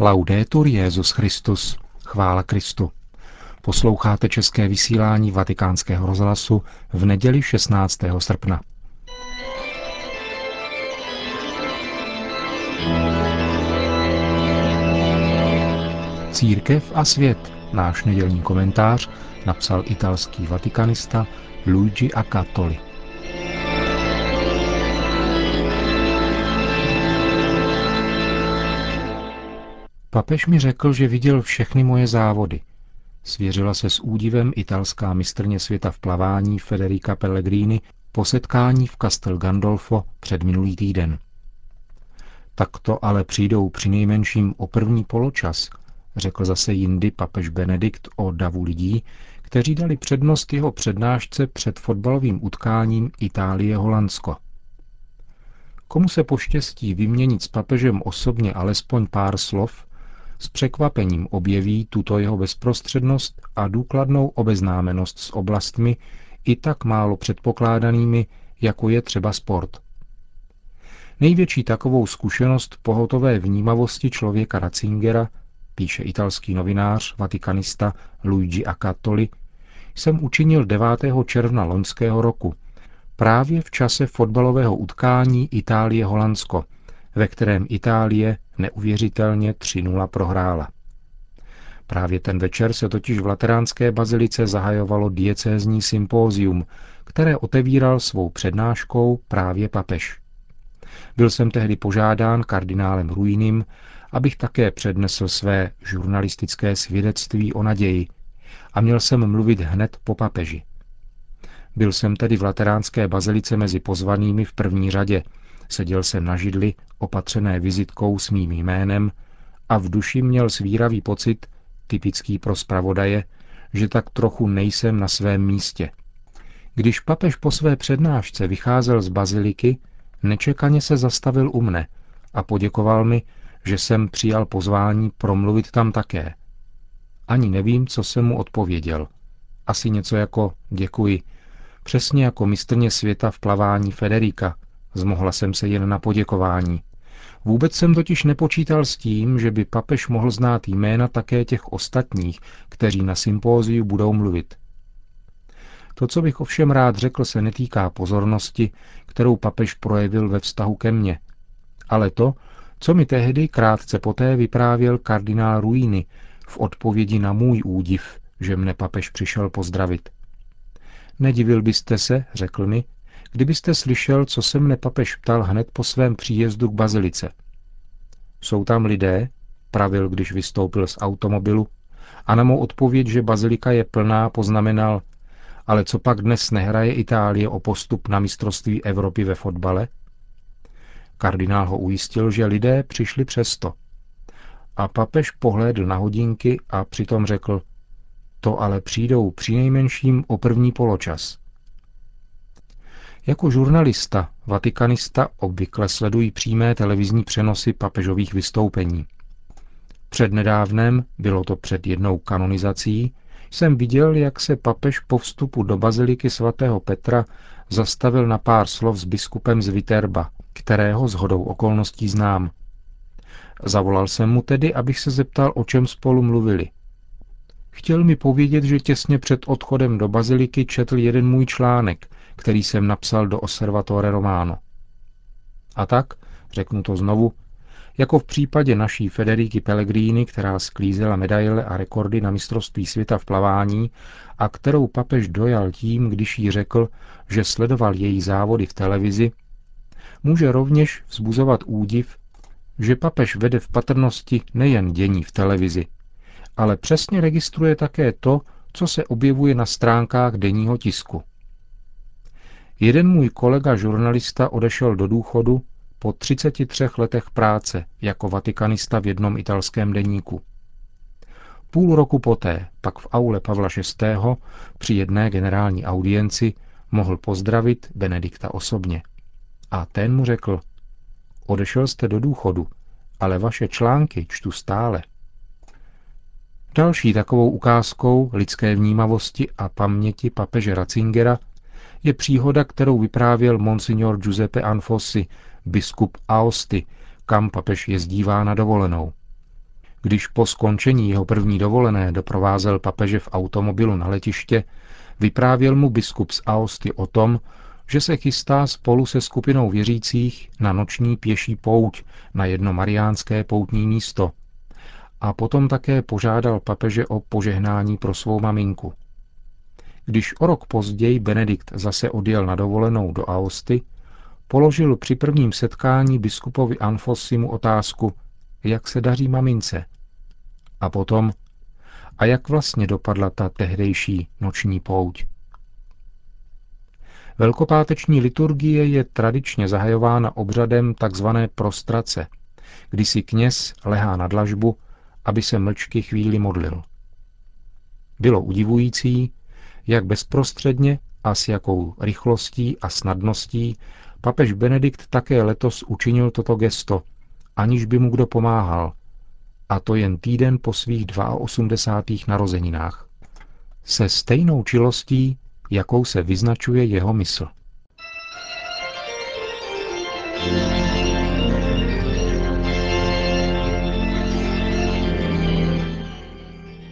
Laudetur Jezus Christus. Chvála Kristu. Posloucháte české vysílání Vatikánského rozhlasu v neděli 16. srpna. Církev a svět. Náš nedělní komentář napsal italský vatikanista Luigi Acatoli. Papež mi řekl, že viděl všechny moje závody. Svěřila se s údivem italská mistrně světa v plavání Federica Pellegrini po setkání v Castel Gandolfo před minulý týden. Takto ale přijdou při nejmenším o první poločas, řekl zase jindy papež Benedikt o davu lidí, kteří dali přednost jeho přednášce před fotbalovým utkáním Itálie-Holandsko. Komu se poštěstí vyměnit s papežem osobně alespoň pár slov, s překvapením objeví tuto jeho bezprostřednost a důkladnou obeznámenost s oblastmi i tak málo předpokládanými, jako je třeba sport. Největší takovou zkušenost pohotové vnímavosti člověka Ratzingera, píše italský novinář, vatikanista Luigi Acatoli, jsem učinil 9. června loňského roku, právě v čase fotbalového utkání Itálie-Holandsko, ve kterém Itálie neuvěřitelně 3-0 prohrála. Právě ten večer se totiž v Lateránské bazilice zahajovalo diecézní sympózium, které otevíral svou přednáškou právě papež. Byl jsem tehdy požádán kardinálem Ruinim, abych také přednesl své žurnalistické svědectví o naději a měl jsem mluvit hned po papeži. Byl jsem tedy v Lateránské bazilice mezi pozvanými v první řadě Seděl jsem na židli, opatřené vizitkou s mým jménem a v duši měl svíravý pocit, typický pro zpravodaje, že tak trochu nejsem na svém místě. Když papež po své přednášce vycházel z baziliky, nečekaně se zastavil u mne a poděkoval mi, že jsem přijal pozvání promluvit tam také. Ani nevím, co jsem mu odpověděl. Asi něco jako děkuji, přesně jako mistrně světa v plavání Federika, Zmohla jsem se jen na poděkování. Vůbec jsem totiž nepočítal s tím, že by papež mohl znát jména také těch ostatních, kteří na sympóziu budou mluvit. To, co bych ovšem rád řekl, se netýká pozornosti, kterou papež projevil ve vztahu ke mně, ale to, co mi tehdy krátce poté vyprávěl kardinál Ruiny v odpovědi na můj údiv, že mne papež přišel pozdravit. Nedivil byste se, řekl mi, kdybyste slyšel, co se mne papež ptal hned po svém příjezdu k bazilice. Jsou tam lidé, pravil, když vystoupil z automobilu, a na mou odpověď, že bazilika je plná, poznamenal, ale co pak dnes nehraje Itálie o postup na mistrovství Evropy ve fotbale? Kardinál ho ujistil, že lidé přišli přesto. A papež pohlédl na hodinky a přitom řekl, to ale přijdou přinejmenším o první poločas. Jako žurnalista, vatikanista obvykle sledují přímé televizní přenosy papežových vystoupení. Přednedávnem, bylo to před jednou kanonizací, jsem viděl, jak se papež po vstupu do baziliky svatého Petra zastavil na pár slov s biskupem z Viterba, kterého s hodou okolností znám. Zavolal jsem mu tedy, abych se zeptal, o čem spolu mluvili. Chtěl mi povědět, že těsně před odchodem do baziliky četl jeden můj článek, který jsem napsal do Osservatore Romano. A tak, řeknu to znovu, jako v případě naší Federiky Pellegrini, která sklízela medaile a rekordy na mistrovství světa v plavání a kterou papež dojal tím, když jí řekl, že sledoval její závody v televizi, může rovněž vzbuzovat údiv, že papež vede v patrnosti nejen dění v televizi, ale přesně registruje také to, co se objevuje na stránkách denního tisku. Jeden můj kolega žurnalista odešel do důchodu po 33 letech práce jako vatikanista v jednom italském deníku. Půl roku poté pak v aule Pavla VI. při jedné generální audienci mohl pozdravit Benedikta osobně. A ten mu řekl, odešel jste do důchodu, ale vaše články čtu stále. Další takovou ukázkou lidské vnímavosti a paměti papeže Ratzingera je příhoda, kterou vyprávěl monsignor Giuseppe Anfossi, biskup Aosti, kam papež jezdívá na dovolenou. Když po skončení jeho první dovolené doprovázel papeže v automobilu na letiště, vyprávěl mu biskup z Aosty o tom, že se chystá spolu se skupinou věřících na noční pěší pouť na jedno mariánské poutní místo. A potom také požádal papeže o požehnání pro svou maminku. Když o rok později Benedikt zase odjel na dovolenou do Aosty, položil při prvním setkání biskupovi Anfosimu otázku, jak se daří mamince. A potom, a jak vlastně dopadla ta tehdejší noční pouť. Velkopáteční liturgie je tradičně zahajována obřadem tzv. prostrace, kdy si kněz lehá na dlažbu, aby se mlčky chvíli modlil. Bylo udivující, jak bezprostředně a s jakou rychlostí a snadností papež Benedikt také letos učinil toto gesto, aniž by mu kdo pomáhal, a to jen týden po svých 82. narozeninách. Se stejnou čilostí, jakou se vyznačuje jeho mysl.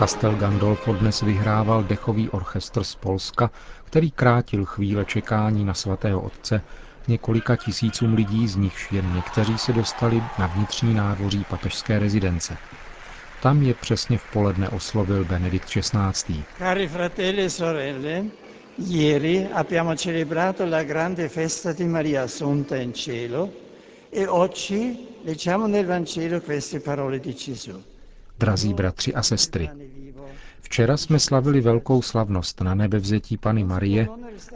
Kastel Gandolfo dnes vyhrával dechový orchestr z Polska, který krátil chvíle čekání na svatého otce několika tisícům lidí, z nichž jen někteří se dostali na vnitřní nádvoří papežské rezidence. Tam je přesně v poledne oslovil Benedikt XVI. Cari fratelli e sorelle, ieri abbiamo celebrato la grande festa di Maria Assunta in cielo e oggi leggiamo nel Vangelo queste parole di Gesù. Drazí bratři a sestry, včera jsme slavili velkou slavnost na nebevzetí Pany Marie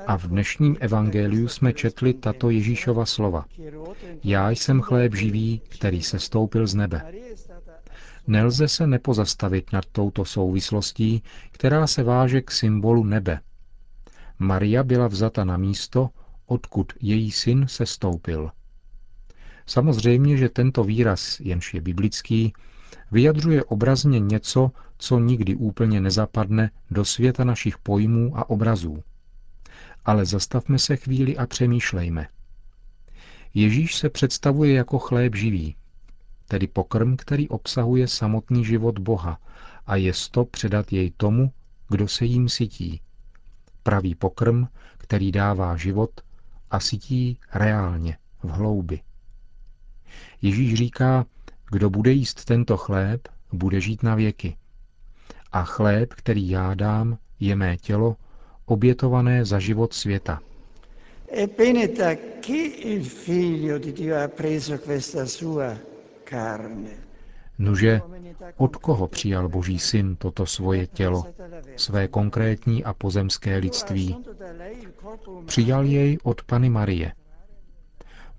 a v dnešním evangeliu jsme četli tato Ježíšova slova. Já jsem chléb živý, který se stoupil z nebe. Nelze se nepozastavit nad touto souvislostí, která se váže k symbolu nebe. Maria byla vzata na místo, odkud její syn se stoupil. Samozřejmě, že tento výraz, jenž je biblický, vyjadřuje obrazně něco, co nikdy úplně nezapadne do světa našich pojmů a obrazů. Ale zastavme se chvíli a přemýšlejme. Ježíš se představuje jako chléb živý, tedy pokrm, který obsahuje samotný život Boha a je to předat jej tomu, kdo se jím sytí. Pravý pokrm, který dává život a sytí reálně, v hloubi. Ježíš říká, kdo bude jíst tento chléb, bude žít na věky. A chléb, který já dám, je mé tělo, obětované za život světa. Ebbene da chi il figlio di Dio ha preso questa sua carne? Nuže, od koho přijal Boží syn toto svoje tělo, své konkrétní a pozemské lidství? Přijal jej od Pany Marie.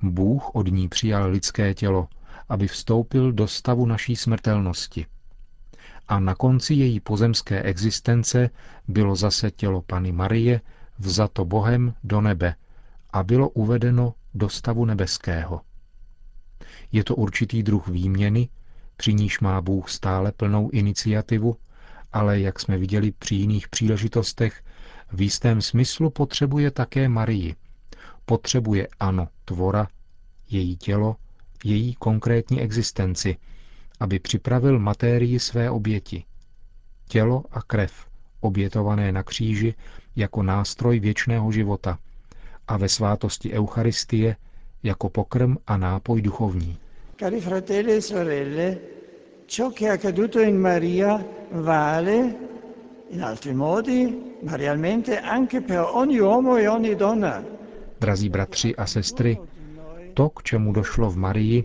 Bůh od ní přijal lidské tělo, aby vstoupil do stavu naší smrtelnosti. A na konci její pozemské existence bylo zase tělo Pany Marie vzato Bohem do nebe a bylo uvedeno do stavu nebeského. Je to určitý druh výměny, při níž má Bůh stále plnou iniciativu, ale jak jsme viděli při jiných příležitostech, v jistém smyslu potřebuje také Marii. Potřebuje ano, tvora, její tělo, její konkrétní existenci, aby připravil matérii své oběti. Tělo a krev, obětované na kříži jako nástroj věčného života a ve svátosti Eucharistie jako pokrm a nápoj duchovní. Cari fratelli e sorelle, ciò che è accaduto in Maria vale in altri modi, ma realmente anche per ogni uomo e ogni donna. Drazí bratři a sestry, to, k čemu došlo v Marii,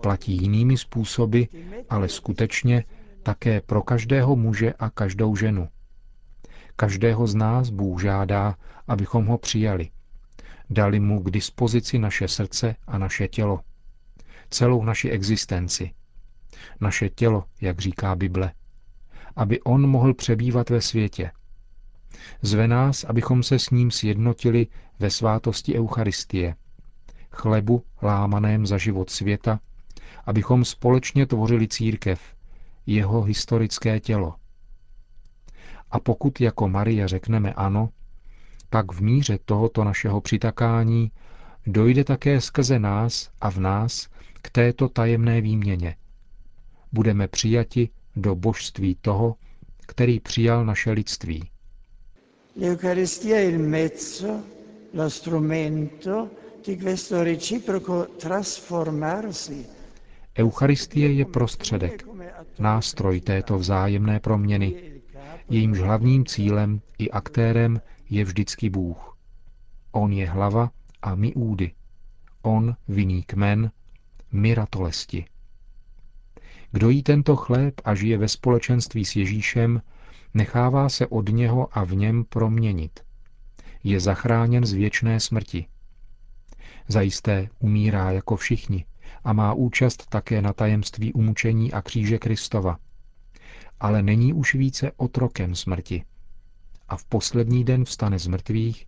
platí jinými způsoby, ale skutečně také pro každého muže a každou ženu. Každého z nás Bůh žádá, abychom ho přijali. Dali mu k dispozici naše srdce a naše tělo. Celou naši existenci. Naše tělo, jak říká Bible. Aby on mohl přebývat ve světě. Zve nás, abychom se s ním sjednotili ve svátosti Eucharistie, chlebu lámaném za život světa, abychom společně tvořili církev, jeho historické tělo. A pokud jako Maria řekneme ano, pak v míře tohoto našeho přitakání dojde také skrze nás a v nás k této tajemné výměně. Budeme přijati do božství toho, který přijal naše lidství. L'Eucaristia è il mezzo, lo strumento di questo reciproco trasformarsi. Eucharistie je prostředek, nástroj této vzájemné proměny, jejímž hlavním cílem i aktérem je vždycky Bůh. On je hlava a my údy. On vinný kmen, my ratolesti. Kdo jí tento chléb a žije ve společenství s Ježíšem, nechává se od něho a v něm proměnit. Je zachráněn z věčné smrti. Zajisté umírá jako všichni a má účast také na tajemství umučení a kříže Kristova. Ale není už více otrokem smrti. A v poslední den vstane z mrtvých,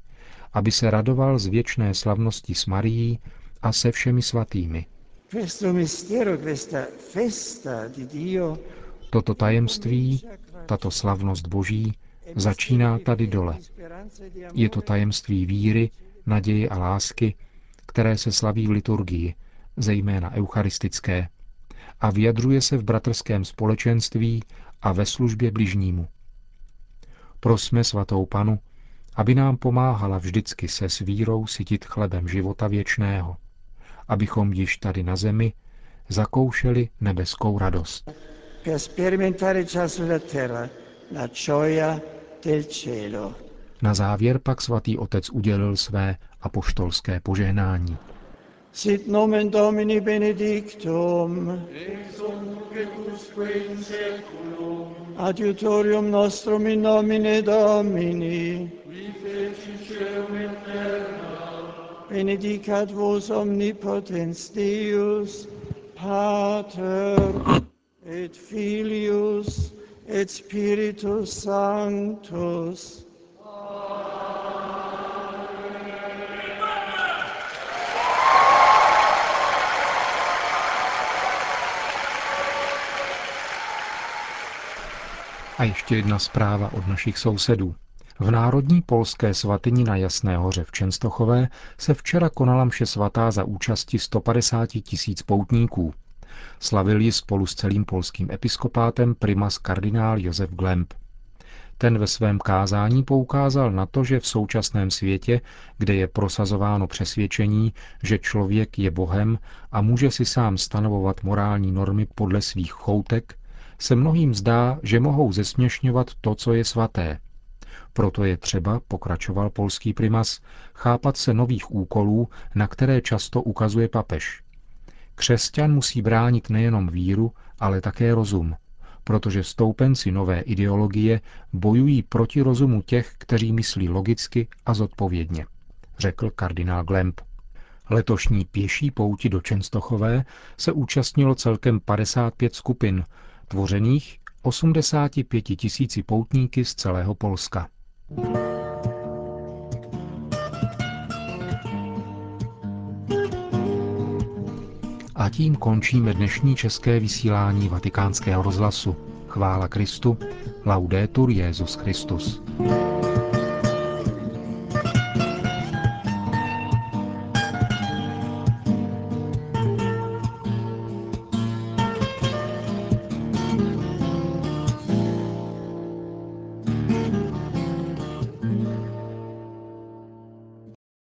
aby se radoval z věčné slavnosti s Marií a se všemi svatými. Toto tajemství tato slavnost Boží začíná tady dole. Je to tajemství víry, naděje a lásky, které se slaví v liturgii, zejména eucharistické, a vyjadřuje se v bratrském společenství a ve službě bližnímu. Prosme svatou panu, aby nám pomáhala vždycky se s vírou sytit chlebem života věčného, abychom již tady na zemi zakoušeli nebeskou radost per sperimentare già sulla terra la gioia del cielo. Na závěr pak svatý otec udělil své apoštolské požehnání. Sit nomen Domini benedictum. Adiutorium nostrum in nomine Domini. Benedicat vos omnipotens Deus, Pater et Filius et Spiritus Sanctus. A ještě jedna zpráva od našich sousedů. V Národní polské svatyni na Jasné hoře v Čenstochové se včera konala mše svatá za účasti 150 tisíc poutníků. Slavil ji spolu s celým polským episkopátem primas kardinál Josef Glemp. Ten ve svém kázání poukázal na to, že v současném světě, kde je prosazováno přesvědčení, že člověk je Bohem a může si sám stanovovat morální normy podle svých choutek, se mnohým zdá, že mohou zesměšňovat to, co je svaté. Proto je třeba, pokračoval polský primas, chápat se nových úkolů, na které často ukazuje papež. Křesťan musí bránit nejenom víru, ale také rozum, protože stoupenci nové ideologie bojují proti rozumu těch, kteří myslí logicky a zodpovědně, řekl kardinál Glemp. Letošní pěší pouti do Čenstochové se účastnilo celkem 55 skupin, tvořených 85 tisíci poutníky z celého Polska. A tím končíme dnešní české vysílání vatikánského rozhlasu. Chvála Kristu, laudetur Jezus Christus.